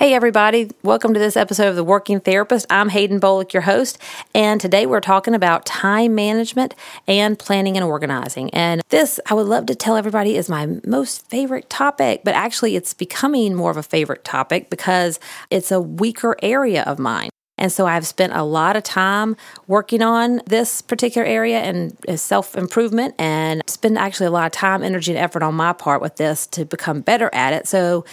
Hey, everybody. Welcome to this episode of The Working Therapist. I'm Hayden Bolick, your host, and today we're talking about time management and planning and organizing. And this, I would love to tell everybody, is my most favorite topic, but actually, it's becoming more of a favorite topic because it's a weaker area of mine. And so I've spent a lot of time working on this particular area and self improvement and spend actually a lot of time, energy, and effort on my part with this to become better at it. So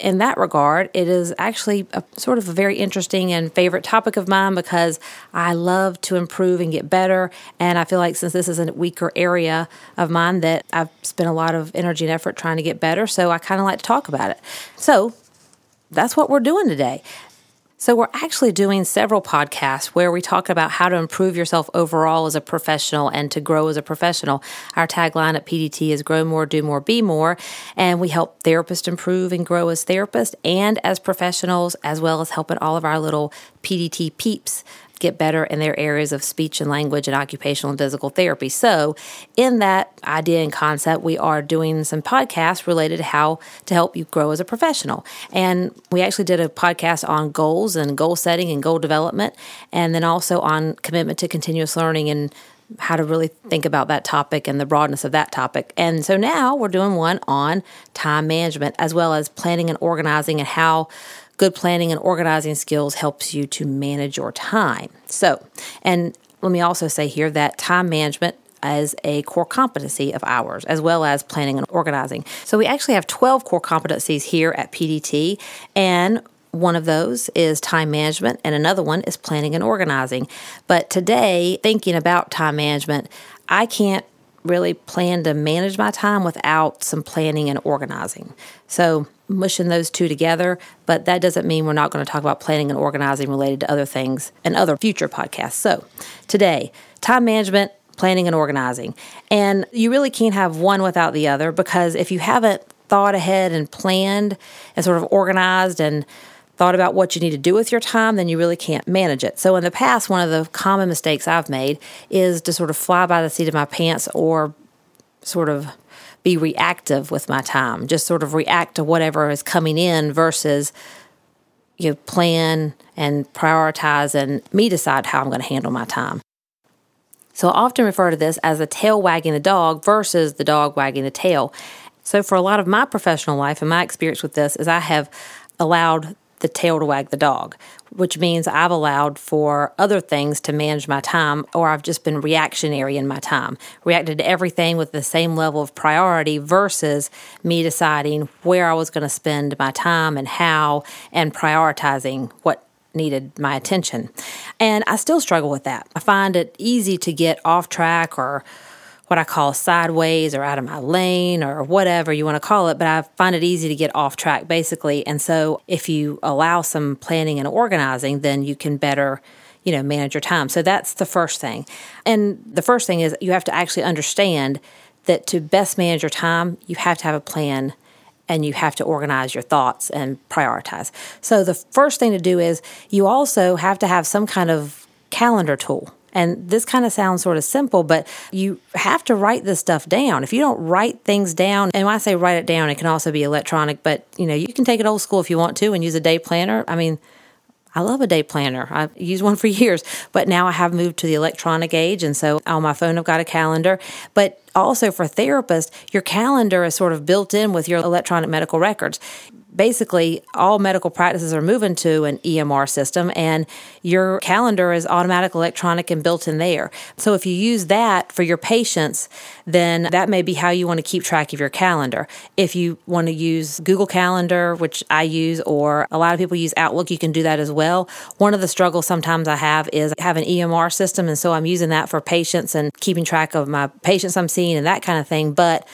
in that regard, it is actually a sort of a very interesting and favorite topic of mine because I love to improve and get better. And I feel like since this is a weaker area of mine, that I've spent a lot of energy and effort trying to get better. So I kind of like to talk about it. So that's what we're doing today. So, we're actually doing several podcasts where we talk about how to improve yourself overall as a professional and to grow as a professional. Our tagline at PDT is Grow More, Do More, Be More. And we help therapists improve and grow as therapists and as professionals, as well as helping all of our little PDT peeps get better in their areas of speech and language and occupational and physical therapy. So, in that idea and concept, we are doing some podcasts related to how to help you grow as a professional. And we actually did a podcast on goals and goal setting and goal development, and then also on commitment to continuous learning and how to really think about that topic and the broadness of that topic. And so now we're doing one on time management as well as planning and organizing and how good planning and organizing skills helps you to manage your time. So, and let me also say here that time management as a core competency of ours, as well as planning and organizing. So, we actually have 12 core competencies here at PDT, and one of those is time management, and another one is planning and organizing. But today, thinking about time management, I can't really plan to manage my time without some planning and organizing. So, mushing those two together, but that doesn't mean we're not going to talk about planning and organizing related to other things and other future podcasts. So, today, time management, planning and organizing. And you really can't have one without the other because if you haven't thought ahead and planned and sort of organized and thought about what you need to do with your time, then you really can't manage it. So, in the past, one of the common mistakes I've made is to sort of fly by the seat of my pants or sort of be reactive with my time, just sort of react to whatever is coming in versus you know, plan and prioritize and me decide how I'm going to handle my time. So I often refer to this as the tail wagging the dog versus the dog wagging the tail. So for a lot of my professional life and my experience with this is I have allowed the tail to wag the dog, which means I've allowed for other things to manage my time, or I've just been reactionary in my time, reacted to everything with the same level of priority versus me deciding where I was going to spend my time and how, and prioritizing what needed my attention. And I still struggle with that. I find it easy to get off track or what I call sideways or out of my lane or whatever you want to call it, but I find it easy to get off track basically. And so if you allow some planning and organizing, then you can better you know manage your time. So that's the first thing. And the first thing is you have to actually understand that to best manage your time, you have to have a plan and you have to organize your thoughts and prioritize. So the first thing to do is you also have to have some kind of calendar tool and this kind of sounds sort of simple, but you have to write this stuff down. If you don't write things down, and when I say write it down, it can also be electronic, but you know, you can take it old school if you want to and use a day planner. I mean, I love a day planner. I've used one for years, but now I have moved to the electronic age. And so on my phone, I've got a calendar. But also for therapists, your calendar is sort of built in with your electronic medical records basically all medical practices are moving to an EMR system and your calendar is automatic electronic and built in there. So if you use that for your patients, then that may be how you want to keep track of your calendar. If you want to use Google Calendar, which I use, or a lot of people use Outlook, you can do that as well. One of the struggles sometimes I have is I have an EMR system and so I'm using that for patients and keeping track of my patients I'm seeing and that kind of thing. But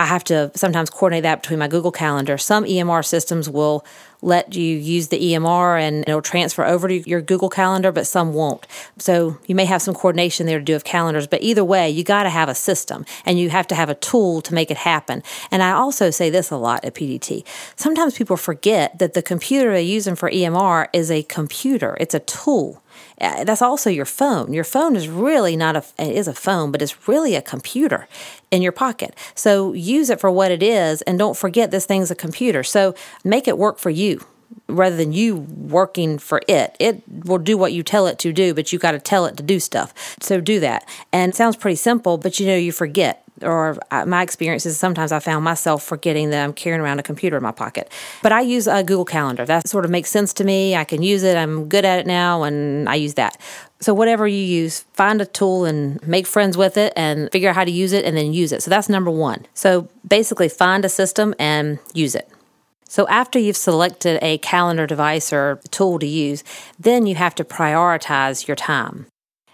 I have to sometimes coordinate that between my Google Calendar. Some EMR systems will let you use the EMR and it'll transfer over to your Google Calendar, but some won't. So you may have some coordination there to do with calendars, but either way, you got to have a system and you have to have a tool to make it happen. And I also say this a lot at PDT. Sometimes people forget that the computer they're using for EMR is a computer, it's a tool. Uh, that's also your phone. Your phone is really not a it is a phone, but it's really a computer in your pocket. So use it for what it is and don't forget this thing's a computer. So make it work for you rather than you working for it. It will do what you tell it to do, but you got to tell it to do stuff. So do that. And it sounds pretty simple, but you know you forget or uh, my experience is sometimes I found myself forgetting that I'm carrying around a computer in my pocket. But I use a Google Calendar. That sort of makes sense to me. I can use it. I'm good at it now, and I use that. So, whatever you use, find a tool and make friends with it and figure out how to use it and then use it. So, that's number one. So, basically, find a system and use it. So, after you've selected a calendar device or tool to use, then you have to prioritize your time.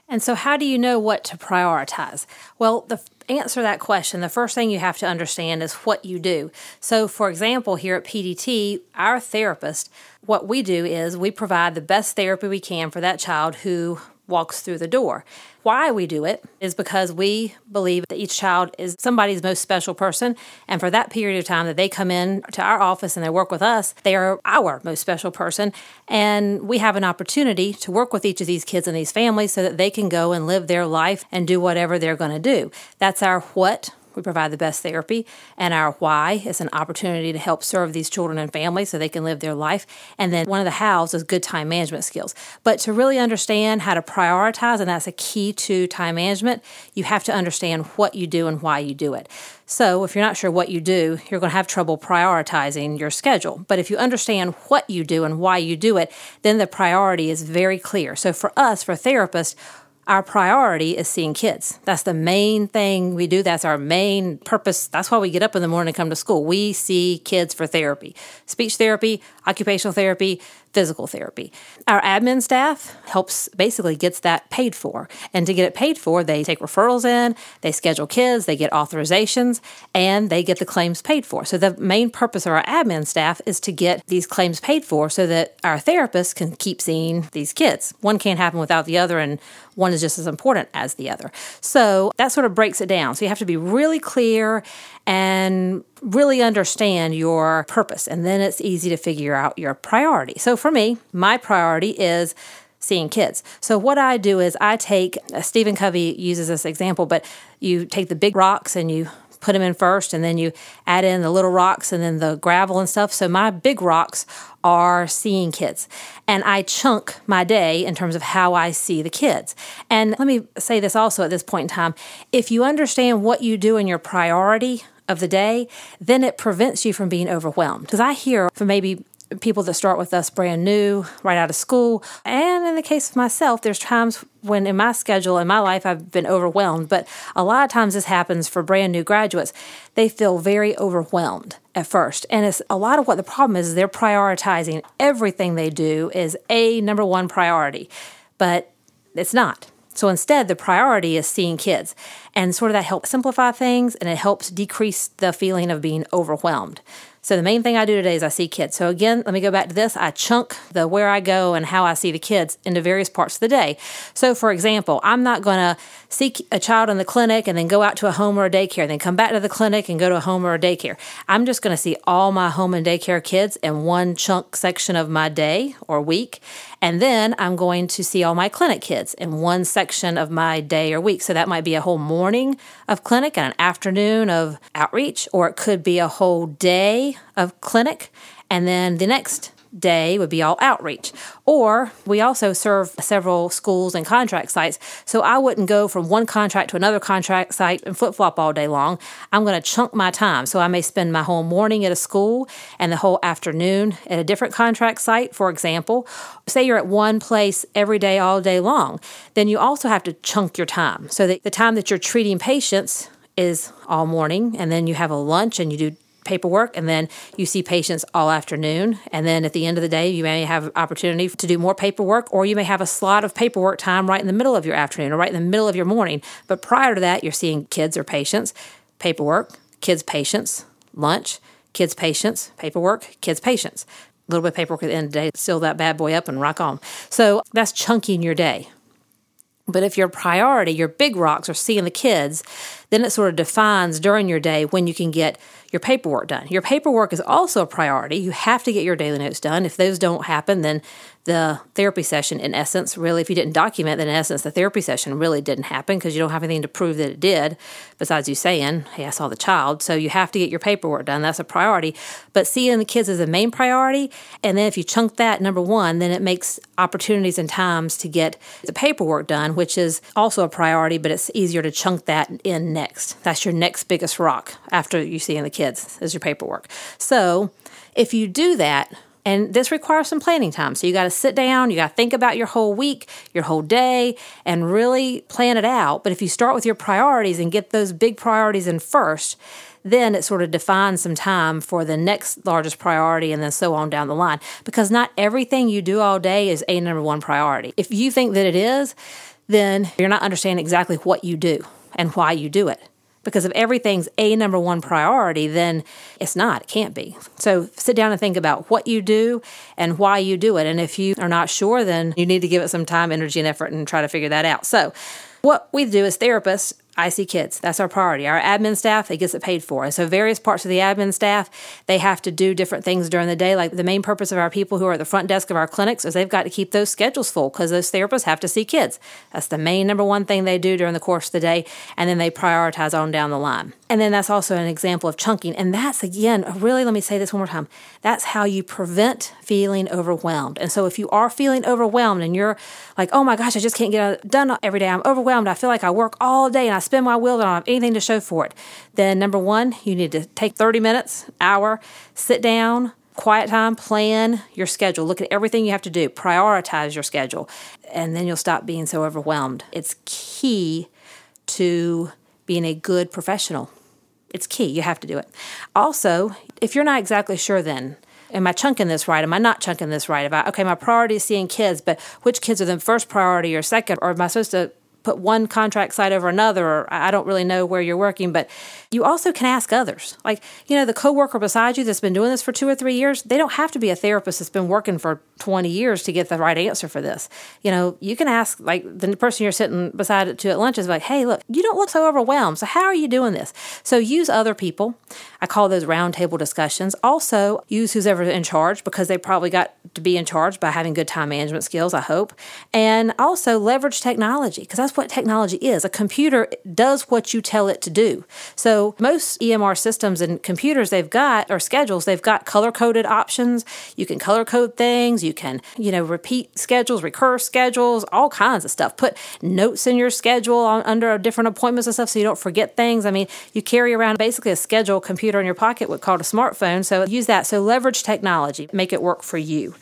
And so, how do you know what to prioritize? Well, the answer that question, the first thing you have to understand is what you do. So, for example, here at PDT, our therapist, what we do is we provide the best therapy we can for that child who walks through the door. Why we do it is because we believe that each child is somebody's most special person. And for that period of time that they come in to our office and they work with us, they are our most special person. And we have an opportunity to work with each of these kids and these families so that they can go and live their life and do whatever they're going to do. That's our what we provide the best therapy. And our why is an opportunity to help serve these children and families so they can live their life. And then one of the hows is good time management skills. But to really understand how to prioritize, and that's a key to time management, you have to understand what you do and why you do it. So, if you're not sure what you do, you're going to have trouble prioritizing your schedule. But if you understand what you do and why you do it, then the priority is very clear. So, for us, for therapists, our priority is seeing kids. That's the main thing we do. That's our main purpose. That's why we get up in the morning and come to school. We see kids for therapy, speech therapy, occupational therapy, physical therapy. Our admin staff helps basically gets that paid for. And to get it paid for, they take referrals in, they schedule kids, they get authorizations, and they get the claims paid for. So the main purpose of our admin staff is to get these claims paid for so that our therapists can keep seeing these kids. One can't happen without the other and one is just as important as the other. So that sort of breaks it down. So you have to be really clear and really understand your purpose. And then it's easy to figure out your priority. So for me, my priority is seeing kids. So what I do is I take uh, Stephen Covey uses this example, but you take the big rocks and you put them in first and then you add in the little rocks and then the gravel and stuff. So my big rocks are seeing kids. And I chunk my day in terms of how I see the kids. And let me say this also at this point in time. If you understand what you do in your priority of the day, then it prevents you from being overwhelmed. Because I hear from maybe people that start with us brand new, right out of school. And in the case of myself, there's times when in my schedule, in my life, I've been overwhelmed. But a lot of times this happens for brand new graduates. They feel very overwhelmed at first. And it's a lot of what the problem is, is they're prioritizing everything they do is a number one priority. But it's not. So instead, the priority is seeing kids. And sort of that helps simplify things and it helps decrease the feeling of being overwhelmed. So the main thing I do today is I see kids. So again, let me go back to this. I chunk the where I go and how I see the kids into various parts of the day. So for example, I'm not going to see a child in the clinic and then go out to a home or a daycare, and then come back to the clinic and go to a home or a daycare. I'm just going to see all my home and daycare kids in one chunk section of my day or week. And then I'm going to see all my clinic kids in one section of my day or week. So that might be a whole morning of clinic and an afternoon of outreach, or it could be a whole day of clinic and then the next day would be all outreach. Or we also serve several schools and contract sites. So I wouldn't go from one contract to another contract site and flip flop all day long. I'm going to chunk my time. So I may spend my whole morning at a school and the whole afternoon at a different contract site, for example. Say you're at one place every day, all day long, then you also have to chunk your time. So that the time that you're treating patients is all morning, and then you have a lunch and you do paperwork and then you see patients all afternoon and then at the end of the day you may have opportunity to do more paperwork or you may have a slot of paperwork time right in the middle of your afternoon or right in the middle of your morning but prior to that you're seeing kids or patients paperwork kids patients lunch kids patients paperwork kids patients A little bit of paperwork at the end of the day, seal that bad boy up and rock on. So that's chunking your day. But if your priority, your big rocks are seeing the kids, then it sort of defines during your day when you can get your paperwork done. Your paperwork is also a priority. You have to get your daily notes done. If those don't happen, then the therapy session, in essence, really, if you didn't document, then in essence, the therapy session really didn't happen because you don't have anything to prove that it did, besides you saying, Hey, I saw the child. So you have to get your paperwork done. That's a priority. But seeing the kids is a main priority. And then if you chunk that, number one, then it makes opportunities and times to get the paperwork done, which is also a priority, but it's easier to chunk that in next. That's your next biggest rock after you seeing the kids, is your paperwork. So if you do that, and this requires some planning time. So you got to sit down, you got to think about your whole week, your whole day, and really plan it out. But if you start with your priorities and get those big priorities in first, then it sort of defines some time for the next largest priority and then so on down the line. Because not everything you do all day is a number one priority. If you think that it is, then you're not understanding exactly what you do and why you do it. Because if everything's a number one priority, then it's not, it can't be. So sit down and think about what you do and why you do it. And if you are not sure, then you need to give it some time, energy, and effort and try to figure that out. So, what we do as therapists I see kids. That's our priority. Our admin staff, it gets it paid for. And so various parts of the admin staff, they have to do different things during the day. Like the main purpose of our people who are at the front desk of our clinics is they've got to keep those schedules full because those therapists have to see kids. That's the main number one thing they do during the course of the day. And then they prioritize on down the line. And then that's also an example of chunking. And that's again, really, let me say this one more time. That's how you prevent feeling overwhelmed. And so if you are feeling overwhelmed and you're like, oh my gosh, I just can't get done every day. I'm overwhelmed. I feel like I work all day and I spin my wheels I don't have anything to show for it. Then number one, you need to take 30 minutes, hour, sit down, quiet time, plan your schedule. Look at everything you have to do. Prioritize your schedule. And then you'll stop being so overwhelmed. It's key to being a good professional. It's key. You have to do it. Also, if you're not exactly sure, then am I chunking this right? Am I not chunking this right? About okay, my priority is seeing kids, but which kids are the first priority or second? Or am I supposed to put one contract site over another, or I don't really know where you're working, but you also can ask others. Like, you know, the coworker beside you that's been doing this for two or three years, they don't have to be a therapist that's been working for 20 years to get the right answer for this. You know, you can ask, like, the person you're sitting beside to at lunch is like, hey, look, you don't look so overwhelmed. So, how are you doing this? So, use other people. I call those roundtable discussions. Also, use who's ever in charge because they probably got to be in charge by having good time management skills, I hope. And also leverage technology because that's what technology is. A computer does what you tell it to do. So most EMR systems and computers they've got or schedules, they've got color coded options. You can color code things, you can, you know, repeat schedules, recur schedules, all kinds of stuff. Put notes in your schedule on, under different appointments and stuff so you don't forget things. I mean, you carry around basically a schedule computer in your pocket, what's called a smartphone. So use that. So leverage technology, make it work for you.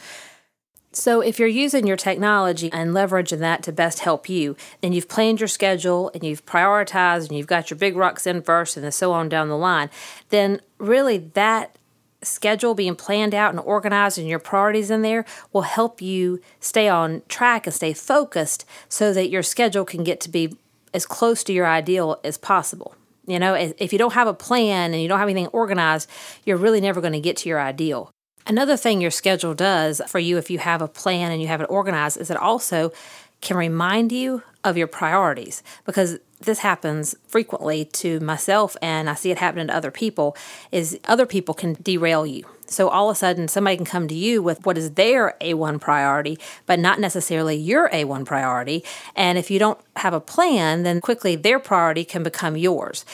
So, if you're using your technology and leveraging that to best help you, then you've planned your schedule and you've prioritized and you've got your big rocks in first and then so on down the line, then really that schedule being planned out and organized and your priorities in there will help you stay on track and stay focused so that your schedule can get to be as close to your ideal as possible. You know, if you don't have a plan and you don't have anything organized, you're really never going to get to your ideal. Another thing your schedule does for you if you have a plan and you have it organized is it also can remind you of your priorities because this happens frequently to myself and I see it happening to other people is other people can derail you. So all of a sudden somebody can come to you with what is their A1 priority but not necessarily your A1 priority and if you don't have a plan then quickly their priority can become yours.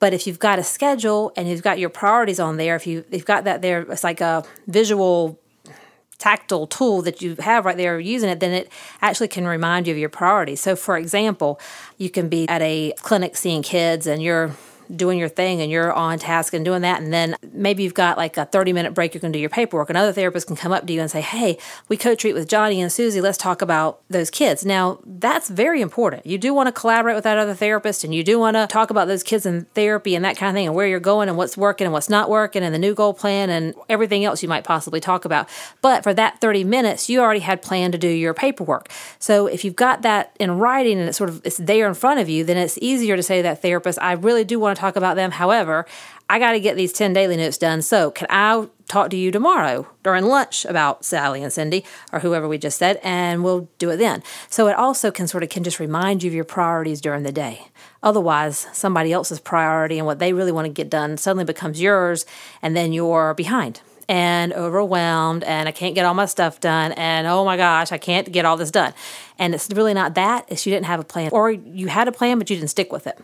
But if you've got a schedule and you've got your priorities on there, if you, you've got that there, it's like a visual tactile tool that you have right there using it, then it actually can remind you of your priorities. So, for example, you can be at a clinic seeing kids and you're doing your thing and you're on task and doing that. And then maybe you've got like a 30 minute break, you're going to do your paperwork. And another therapist can come up to you and say, Hey, we co treat with Johnny and Susie. Let's talk about those kids. Now, that's very important. You do want to collaborate with that other therapist and you do want to talk about those kids in therapy and that kind of thing and where you're going and what's working and what's not working and the new goal plan and everything else you might possibly talk about. But for that 30 minutes, you already had planned to do your paperwork. So if you've got that in writing and it's sort of it's there in front of you, then it's easier to say to that therapist, I really do want to talk about them. However, I got to get these 10 daily notes done. So, can I talk to you tomorrow during lunch about Sally and Cindy or whoever we just said, and we'll do it then. So, it also can sort of can just remind you of your priorities during the day. Otherwise, somebody else's priority and what they really want to get done suddenly becomes yours, and then you're behind and overwhelmed and I can't get all my stuff done and oh my gosh, I can't get all this done. And it's really not that, it's you didn't have a plan or you had a plan but you didn't stick with it.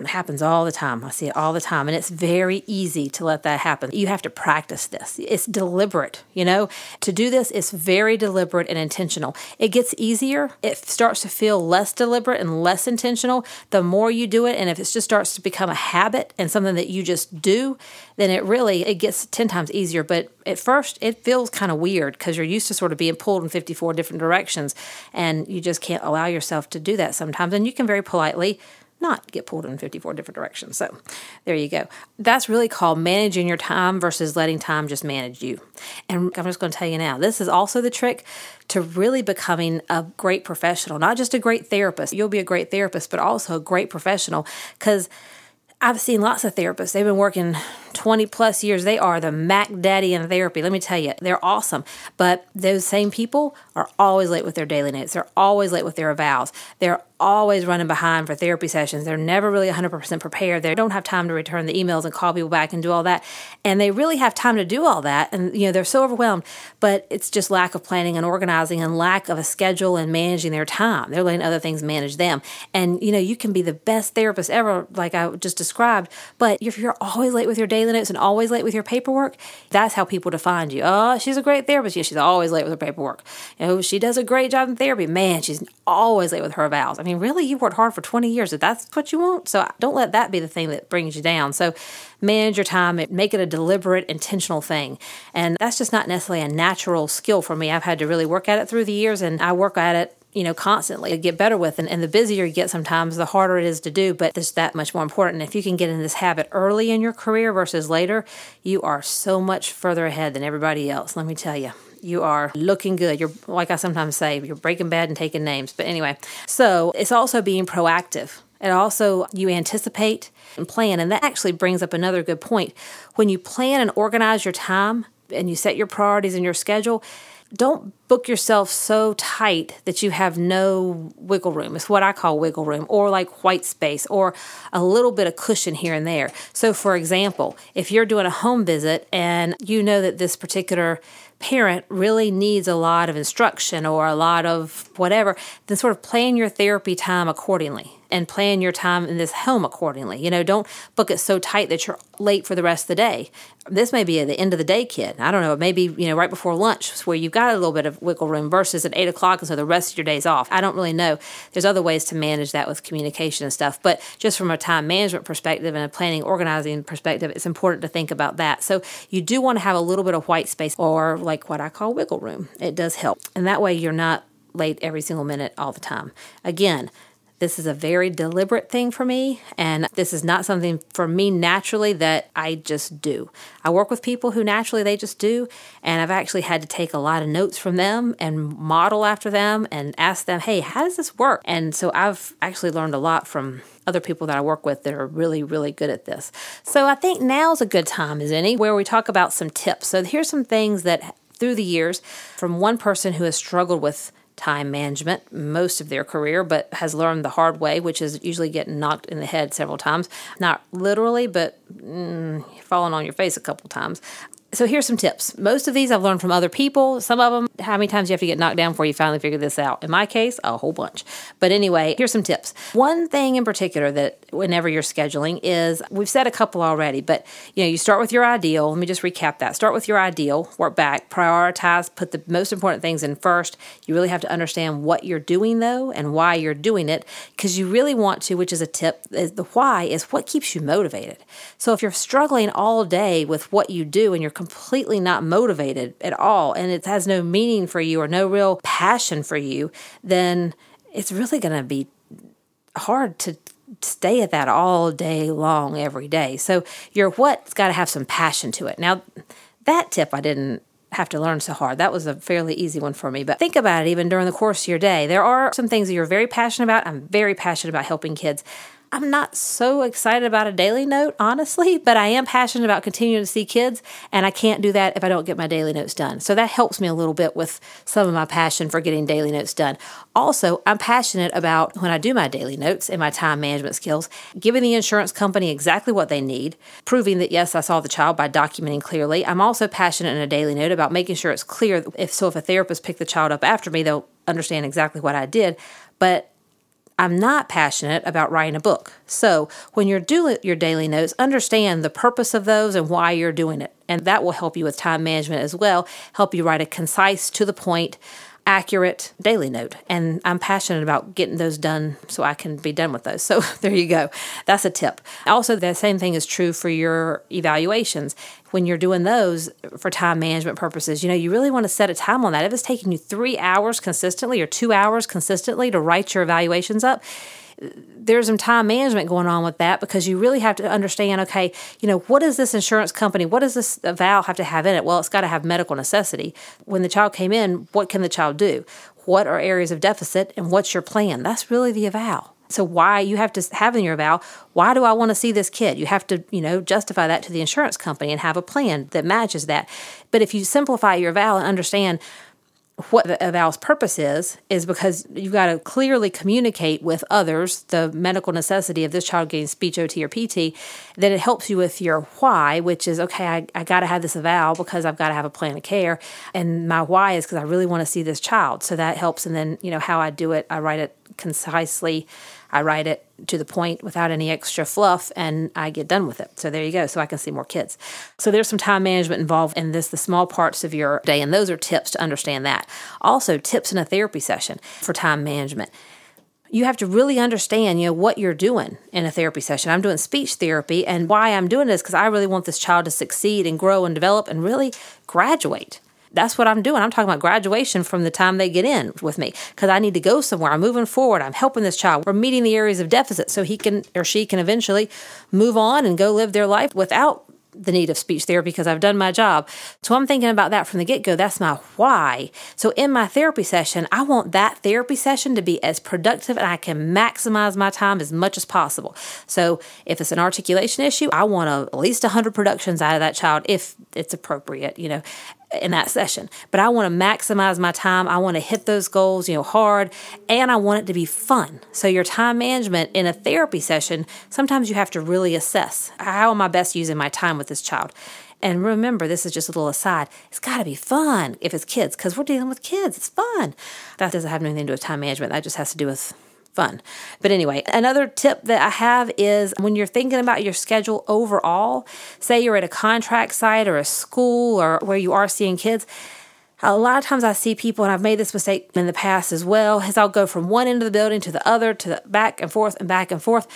It happens all the time. I see it all the time. And it's very easy to let that happen. You have to practice this. It's deliberate, you know? To do this is very deliberate and intentional. It gets easier. It starts to feel less deliberate and less intentional the more you do it. And if it just starts to become a habit and something that you just do, then it really it gets 10 times easier. But at first it feels kind of weird because you're used to sort of being pulled in 54 different directions and you just can't allow yourself to do that sometimes. And you can very politely not get pulled in 54 different directions. So there you go. That's really called managing your time versus letting time just manage you. And I'm just going to tell you now, this is also the trick to really becoming a great professional, not just a great therapist. You'll be a great therapist, but also a great professional because I've seen lots of therapists. They've been working 20 plus years. They are the Mac Daddy in therapy. Let me tell you, they're awesome. But those same people are always late with their daily notes. They're always late with their evals. They're always running behind for therapy sessions. They're never really 100% prepared. They don't have time to return the emails and call people back and do all that. And they really have time to do all that. And, you know, they're so overwhelmed, but it's just lack of planning and organizing and lack of a schedule and managing their time. They're letting other things manage them. And, you know, you can be the best therapist ever, like I just described, but if you're always late with your daily notes and always late with your paperwork, that's how people define you. Oh, she's a great therapist. Yeah, she's always late with her paperwork. You know, she does a great job in therapy. Man, she's always late with her evals. I mean, really, you worked hard for 20 years. If that's what you want, so don't let that be the thing that brings you down. So manage your time, make it a deliberate, intentional thing. And that's just not necessarily a natural skill for me. I've had to really work at it through the years, and I work at it you know, constantly get better with. And, and, the busier you get sometimes, the harder it is to do, but it's that much more important. If you can get in this habit early in your career versus later, you are so much further ahead than everybody else, let me tell you you are looking good. You're, like I sometimes say, you're breaking bad and taking names. But anyway, so it's also being proactive. It also, you anticipate and plan. And that actually brings up another good point. When you plan and organize your time and you set your priorities in your schedule, don't book yourself so tight that you have no wiggle room. It's what I call wiggle room, or like white space, or a little bit of cushion here and there. So, for example, if you're doing a home visit and you know that this particular parent really needs a lot of instruction or a lot of whatever, then sort of plan your therapy time accordingly and plan your time in this home accordingly. You know, don't book it so tight that you're late for the rest of the day. This may be at the end of the day, kid. I don't know. Maybe you know right before lunch, where you've got a little bit of wiggle room, versus at eight o'clock, and so the rest of your day's off. I don't really know. There's other ways to manage that with communication and stuff, but just from a time management perspective and a planning, organizing perspective, it's important to think about that. So you do want to have a little bit of white space, or like what I call wiggle room. It does help, and that way you're not late every single minute all the time. Again, this is a very deliberate thing for me, and this is not something for me naturally that I just do. I work with people who naturally they just do, and I've actually had to take a lot of notes from them and model after them and ask them, hey, how does this work? And so I've actually learned a lot from other people that I work with that are really, really good at this. So I think now's a good time as any where we talk about some tips. So here's some things that through the years from one person who has struggled with time management most of their career, but has learned the hard way, which is usually getting knocked in the head several times. Not literally, but mm, falling on your face a couple times so here's some tips. Most of these I've learned from other people. Some of them, how many times you have to get knocked down before you finally figure this out? In my case, a whole bunch. But anyway, here's some tips. One thing in particular that whenever you're scheduling is we've said a couple already, but you know, you start with your ideal. Let me just recap that. Start with your ideal, work back, prioritize, put the most important things in first. You really have to understand what you're doing though and why you're doing it because you really want to, which is a tip, is the why is what keeps you motivated. So if you're struggling all day with what you do and you're completely not motivated at all and it has no meaning for you or no real passion for you, then it's really going to be hard to stay at that all day long every day. So your what's got to have some passion to it. Now, that tip I didn't have to learn so hard. That was a fairly easy one for me. But think about it even during the course of your day. There are some things that you're very passionate about. I'm very passionate about helping kids. I'm not so excited about a daily note, honestly, but I am passionate about continuing to see kids, and I can't do that if I don't get my daily notes done. So that helps me a little bit with some of my passion for getting daily notes done. Also, I'm passionate about when I do my daily notes and my time management skills, giving the insurance company exactly what they need, proving that yes, I saw the child by documenting clearly. I'm also passionate in a daily note about making sure it's clear if so if a therapist picked the child up after me, they'll understand exactly what I did. But I'm not passionate about writing a book. So, when you're doing your daily notes, understand the purpose of those and why you're doing it. And that will help you with time management as well, help you write a concise, to the point, accurate daily note. And I'm passionate about getting those done so I can be done with those. So there you go. That's a tip. Also, the same thing is true for your evaluations. When you're doing those for time management purposes, you know, you really want to set a time on that. If it's taking you three hours consistently or two hours consistently to write your evaluations up, there's some time management going on with that because you really have to understand okay you know what does this insurance company what does this eval have to have in it? Well it's got to have medical necessity. When the child came in what can the child do? What are areas of deficit and what's your plan? That's really the eval so why you have to have in your eval why do i want to see this kid? You have to you know justify that to the insurance company and have a plan that matches that. But if you simplify your eval and understand what the eval's purpose is is because you've got to clearly communicate with others the medical necessity of this child getting speech ot or pt then it helps you with your why which is okay i, I got to have this eval because i've got to have a plan of care. And my why is because i really want to see this child. So that helps. And then you know how i do it i write it concisely I write it to the point without any extra fluff and I get done with it. So there you go. So I can see more kids. So there's some time management involved in this, the small parts of your day. And those are tips to understand that. Also, tips in a therapy session for time management you have to really understand, you know, what you're doing in a therapy session. I'm doing speech therapy and why I'm doing this because I really want this child to succeed and grow and develop and really graduate. That's what I'm doing. I'm talking about graduation from the time they get in with me because I need to go somewhere. I'm moving forward. I'm helping this child. We're meeting the areas of deficit so he can or she can eventually move on and go live their life without the need of speech therapy because I've done my job. So I'm thinking about that from the get go. That's my why. So in my therapy session, I want that therapy session to be as productive and I can maximize my time as much as possible. So if it's an articulation issue, I want a, at least 100 productions out of that child if it's appropriate, you know in that session. But I want to maximize my time. I want to hit those goals, you know, hard, and I want it to be fun. So your time management in a therapy session, sometimes you have to really assess how am I best using my time with this child. And remember, this is just a little aside. It's got to be fun if it's kids because we're dealing with kids. It's fun. That doesn't have anything to do with time management. That just has to do with fun. But anyway, another tip that I have is when you're thinking about your schedule overall, say you're at a contract site or a school or where you are seeing kids, a lot of times I see people, and I've made this mistake in the past as well, is I'll go from one end of the building to the other, to the back and forth and back and forth.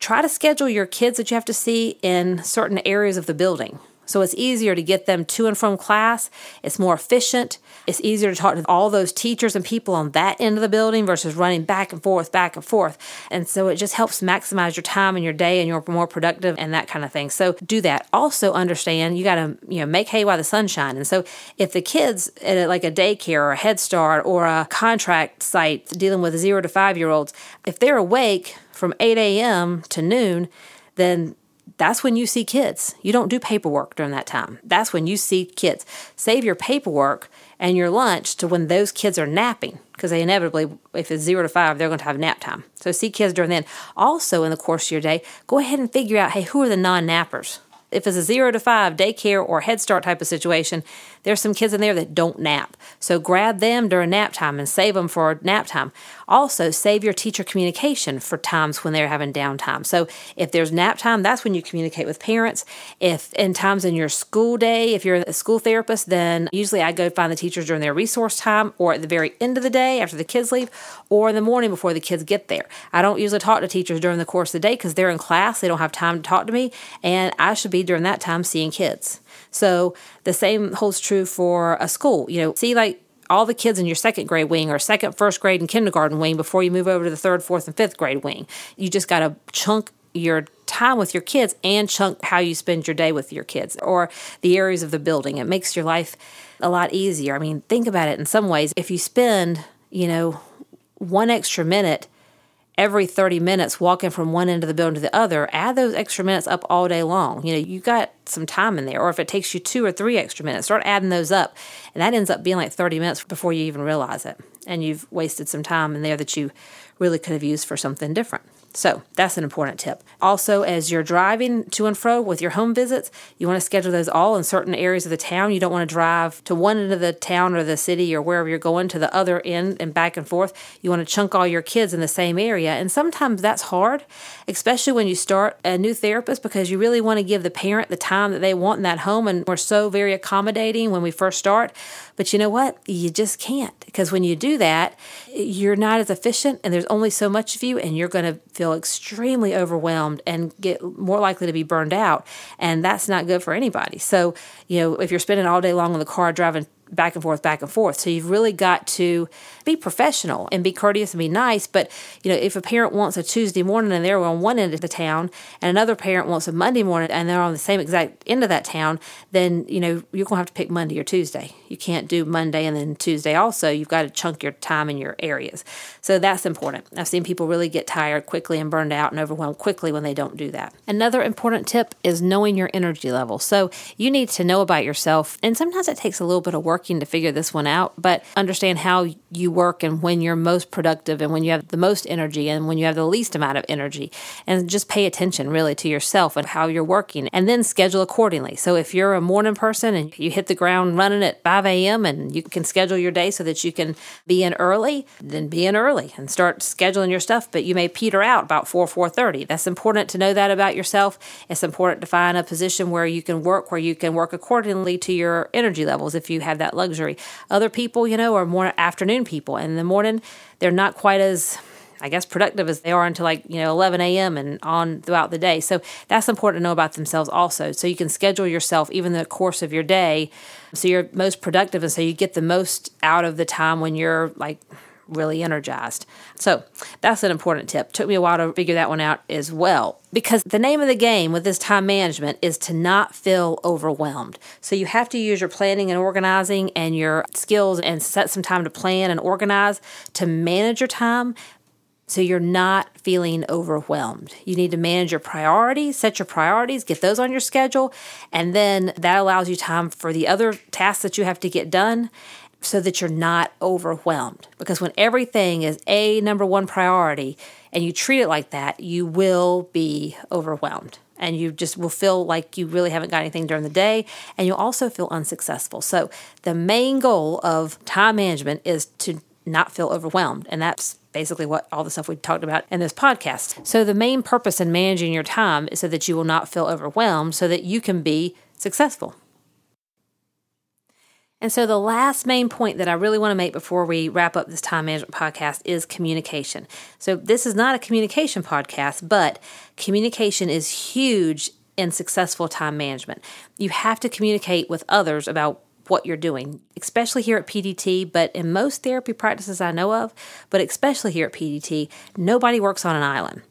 Try to schedule your kids that you have to see in certain areas of the building. So it's easier to get them to and from class. It's more efficient. It's easier to talk to all those teachers and people on that end of the building versus running back and forth, back and forth. And so it just helps maximize your time and your day and you're more productive and that kind of thing. So do that. Also understand you got to, you know, make hay while the sun's shining. And so if the kids at like a daycare or a Head Start or a contract site dealing with zero to five year olds, if they're awake from 8 a.m. to noon, then that's when you see kids. You don't do paperwork during that time. That's when you see kids. Save your paperwork and your lunch to when those kids are napping because they inevitably, if it's zero to five, they're going to have nap time. So see kids during then. Also, in the course of your day, go ahead and figure out hey, who are the non nappers? if it's a zero to five daycare or Head Start type of situation, there's some kids in there that don't nap. So grab them during nap time and save them for nap time. Also, save your teacher communication for times when they're having downtime. So if there's nap time, that's when you communicate with parents. If in times in your school day, if you're a school therapist, then usually I go find the teachers during their resource time or at the very end of the day after the kids leave or in the morning before the kids get there. I don't usually talk to teachers during the course of the day because they're in class. They don't have time to talk to me, and I should be during that time seeing kids. So the same holds true for a school. You know, see like all the kids in your second grade wing or second, first grade, and kindergarten wing before you move over to the third, fourth, and fifth grade wing. You just got to chunk your time with your kids and chunk how you spend your day with your kids or the areas of the building. It makes your life a lot easier. I mean, think about it in some ways. If you spend, you know, one extra minute every 30 minutes walking from one end of the building to the other, add those extra minutes up all day long. You know, you got some time in there. Or if it takes you two or three extra minutes, start adding those up. And that ends up being like 30 minutes before you even realize it. And you've wasted some time in there that you really could have used for something different. So that's an important tip. Also, as you're driving to and fro with your home visits, you want to schedule those all in certain areas of the town. You don't want to drive to one end of the town or the city or wherever you're going to the other end and back and forth. You want to chunk all your kids in the same area. And sometimes that's hard, especially when you start a new therapist because you really want to give the parent the time that they want in that home. And we're so very accommodating when we first start. But you know what? You just can't because when you do that, you're not as efficient and there's only so much of you and you're going to feel extremely overwhelmed and get more likely to be burned out. And that's not good for anybody. So, you know, if you're spending all day long in the car driving back and forth, back and forth. So you've really got to be professional and be courteous and be nice. But you know, if a parent wants a Tuesday morning and they're on one end of the town, and another parent wants a Monday morning and they're on the same exact end of that town, then you know you're gonna have to pick Monday or Tuesday. You can't do Monday and then Tuesday also. You've got to chunk your time in your areas. So that's important. I've seen people really get tired quickly and burned out and overwhelmed quickly when they don't do that. Another important tip is knowing your energy level. So you need to know about yourself, and sometimes it takes a little bit of working to figure this one out, but understand how you work and when you're most productive and when you have the most energy and when you have the least amount of energy. And just pay attention really to yourself and how you're working and then schedule accordingly. So if you're a morning person and you hit the ground running at 5 a.m. and you can schedule your day so that you can be in early, then be in early and start scheduling your stuff. But you may peter out about 4, 4.30. That's important to know that about yourself. It's important to find a position where you can work, where you can work accordingly to your energy levels if you have that luxury. Other people, you know, are more afternoon people. And in the morning, they're not quite as I guess productive as they are until like, you know, 11 a.m. and on throughout the day. So that's important to know about themselves also. So you can schedule yourself even the course of your day so you're most productive and so you get the most out of the time when you're like really energized. So that's an important tip. Took me a while to figure that one out as well. Because the name of the game with this time management is to not feel overwhelmed. So you have to use your planning and organizing and your skills and set some time to plan and organize to manage your time so you're not feeling overwhelmed. You need to manage your priorities, set your priorities, get those on your schedule, and then that allows you time for the other tasks that you have to get done so that you're not overwhelmed. Because when everything is a number one priority and you treat it like that, you will be overwhelmed and you just will feel like you really haven't got anything during the day and you'll also feel unsuccessful. So, the main goal of time management is to not feel overwhelmed, and that's basically what all the stuff we talked about in this podcast. So, the main purpose in managing your time is so that you will not feel overwhelmed, so that you can be successful. And so, the last main point that I really want to make before we wrap up this time management podcast is communication. So, this is not a communication podcast, but communication is huge in successful time management. You have to communicate with others about what you're doing, especially here at PDT, but in most therapy practices I know of, but especially here at PDT, nobody works on an island.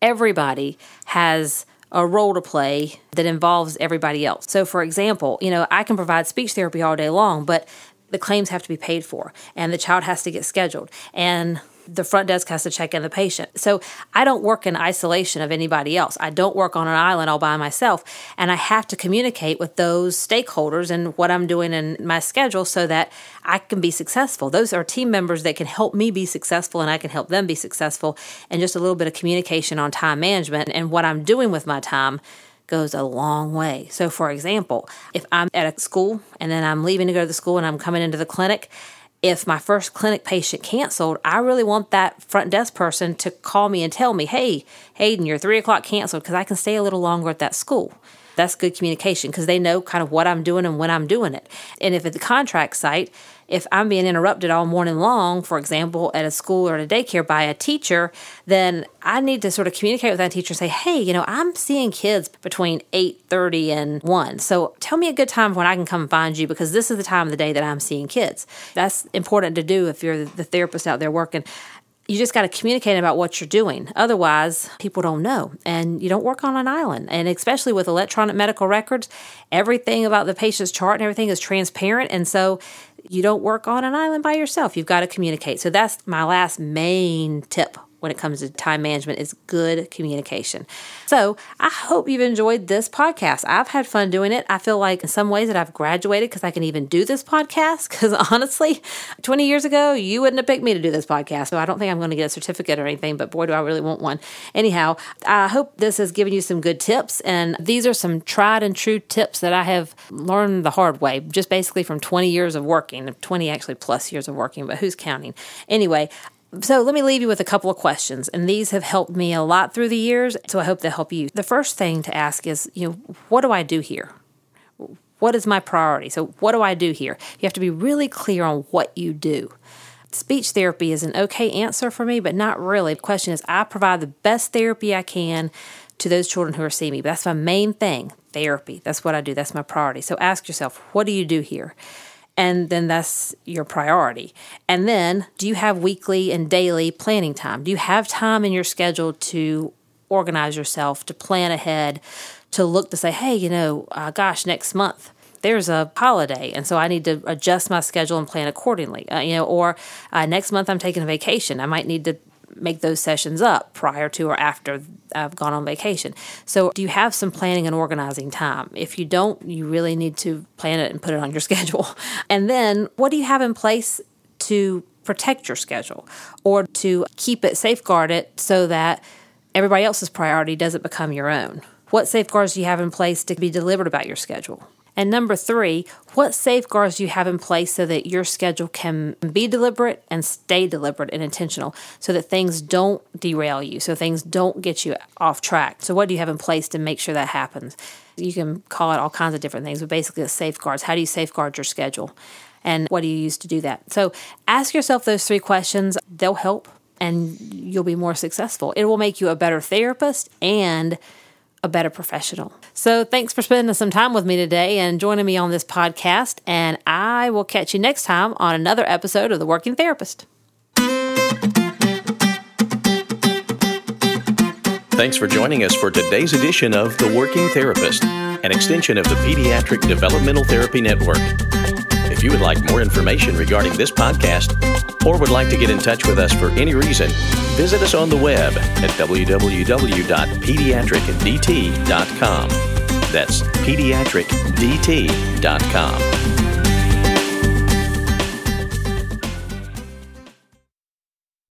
Everybody has a role to play that involves everybody else. So, for example, you know, I can provide speech therapy all day long, but the claims have to be paid for and the child has to get scheduled and the front desk has to check in the patient. So I don't work in isolation of anybody else. I don't work on an island all by myself. And I have to communicate with those stakeholders and what I'm doing in my schedule so that I can be successful. Those are team members that can help me be successful and I can help them be successful. And just a little bit of communication on time management and what I'm doing with my time goes a long way. So, for example, if I'm at a school and then I'm leaving to go to the school and I'm coming into the clinic, if my first clinic patient canceled, I really want that front desk person to call me and tell me, hey, Hayden, you're three o'clock canceled because I can stay a little longer at that school. That's good communication because they know kind of what I'm doing and when I'm doing it. And if at the contract site, if I'm being interrupted all morning long, for example, at a school or at a daycare by a teacher, then I need to sort of communicate with that teacher and say, hey, you know, I'm seeing kids between 8.30 and 1. So tell me a good time when I can come find you because this is the time of the day that I'm seeing kids. That's important to do if you're the therapist out there working you just got to communicate about what you're doing. Otherwise, people don't know. And you don't work on an island. And especially with electronic medical records, everything about the patient's chart and everything is transparent. And so you don't work on an island by yourself. You've got to communicate. So that's my last main tip when it comes to time management is good communication. So I hope you've enjoyed this podcast. I've had fun doing it. I feel like in some ways that I've graduated because I can even do this podcast. Because honestly, 20 years ago, you wouldn't have picked me to do this podcast. So I don't think I'm going to get a certificate or anything, but boy, do I really want one. Anyhow, I hope this has given you some good tips. And these are some tried and true tips that I have learned the hard way, just basically from 20 years of working, 20 actually plus years of working, but who's counting? Anyway, so let me leave you with a couple of questions, and these have helped me a lot through the years. So I hope they help you. The first thing to ask is, you know, what do I do here? What is my priority? So what do I do here? You have to be really clear on what you do. Speech therapy is an okay answer for me, but not really. The question is, I provide the best therapy I can to those children who are seeing me. But that's my main thing therapy. That's what I do. That's my priority. So ask yourself, what do you do here? And then that's your priority. And then, do you have weekly and daily planning time? Do you have time in your schedule to organize yourself, to plan ahead, to look to say, hey, you know, uh, gosh, next month there's a holiday, and so I need to adjust my schedule and plan accordingly. Uh, you know, or uh, next month I'm taking a vacation. I might need to make those sessions up prior to or after I've gone on vacation. So, do you have some planning and organizing time? If you don't, you really need to plan it and put it on your schedule. And then, what do you have in place to protect your schedule or to keep it safeguarded so that everybody else's priority doesn't become your own? What safeguards do you have in place to be deliberate about your schedule? And number three, what safeguards do you have in place so that your schedule can be deliberate and stay deliberate and intentional so that things don't derail you, so things don't get you off track? So, what do you have in place to make sure that happens? You can call it all kinds of different things, but basically, safeguards. How do you safeguard your schedule? And what do you use to do that? So, ask yourself those three questions. They'll help and you'll be more successful. It will make you a better therapist and a better professional. So, thanks for spending some time with me today and joining me on this podcast. And I will catch you next time on another episode of The Working Therapist. Thanks for joining us for today's edition of The Working Therapist, an extension of the Pediatric Developmental Therapy Network. You would like more information regarding this podcast or would like to get in touch with us for any reason, visit us on the web at www.pediatricdt.com. That's pediatricdt.com.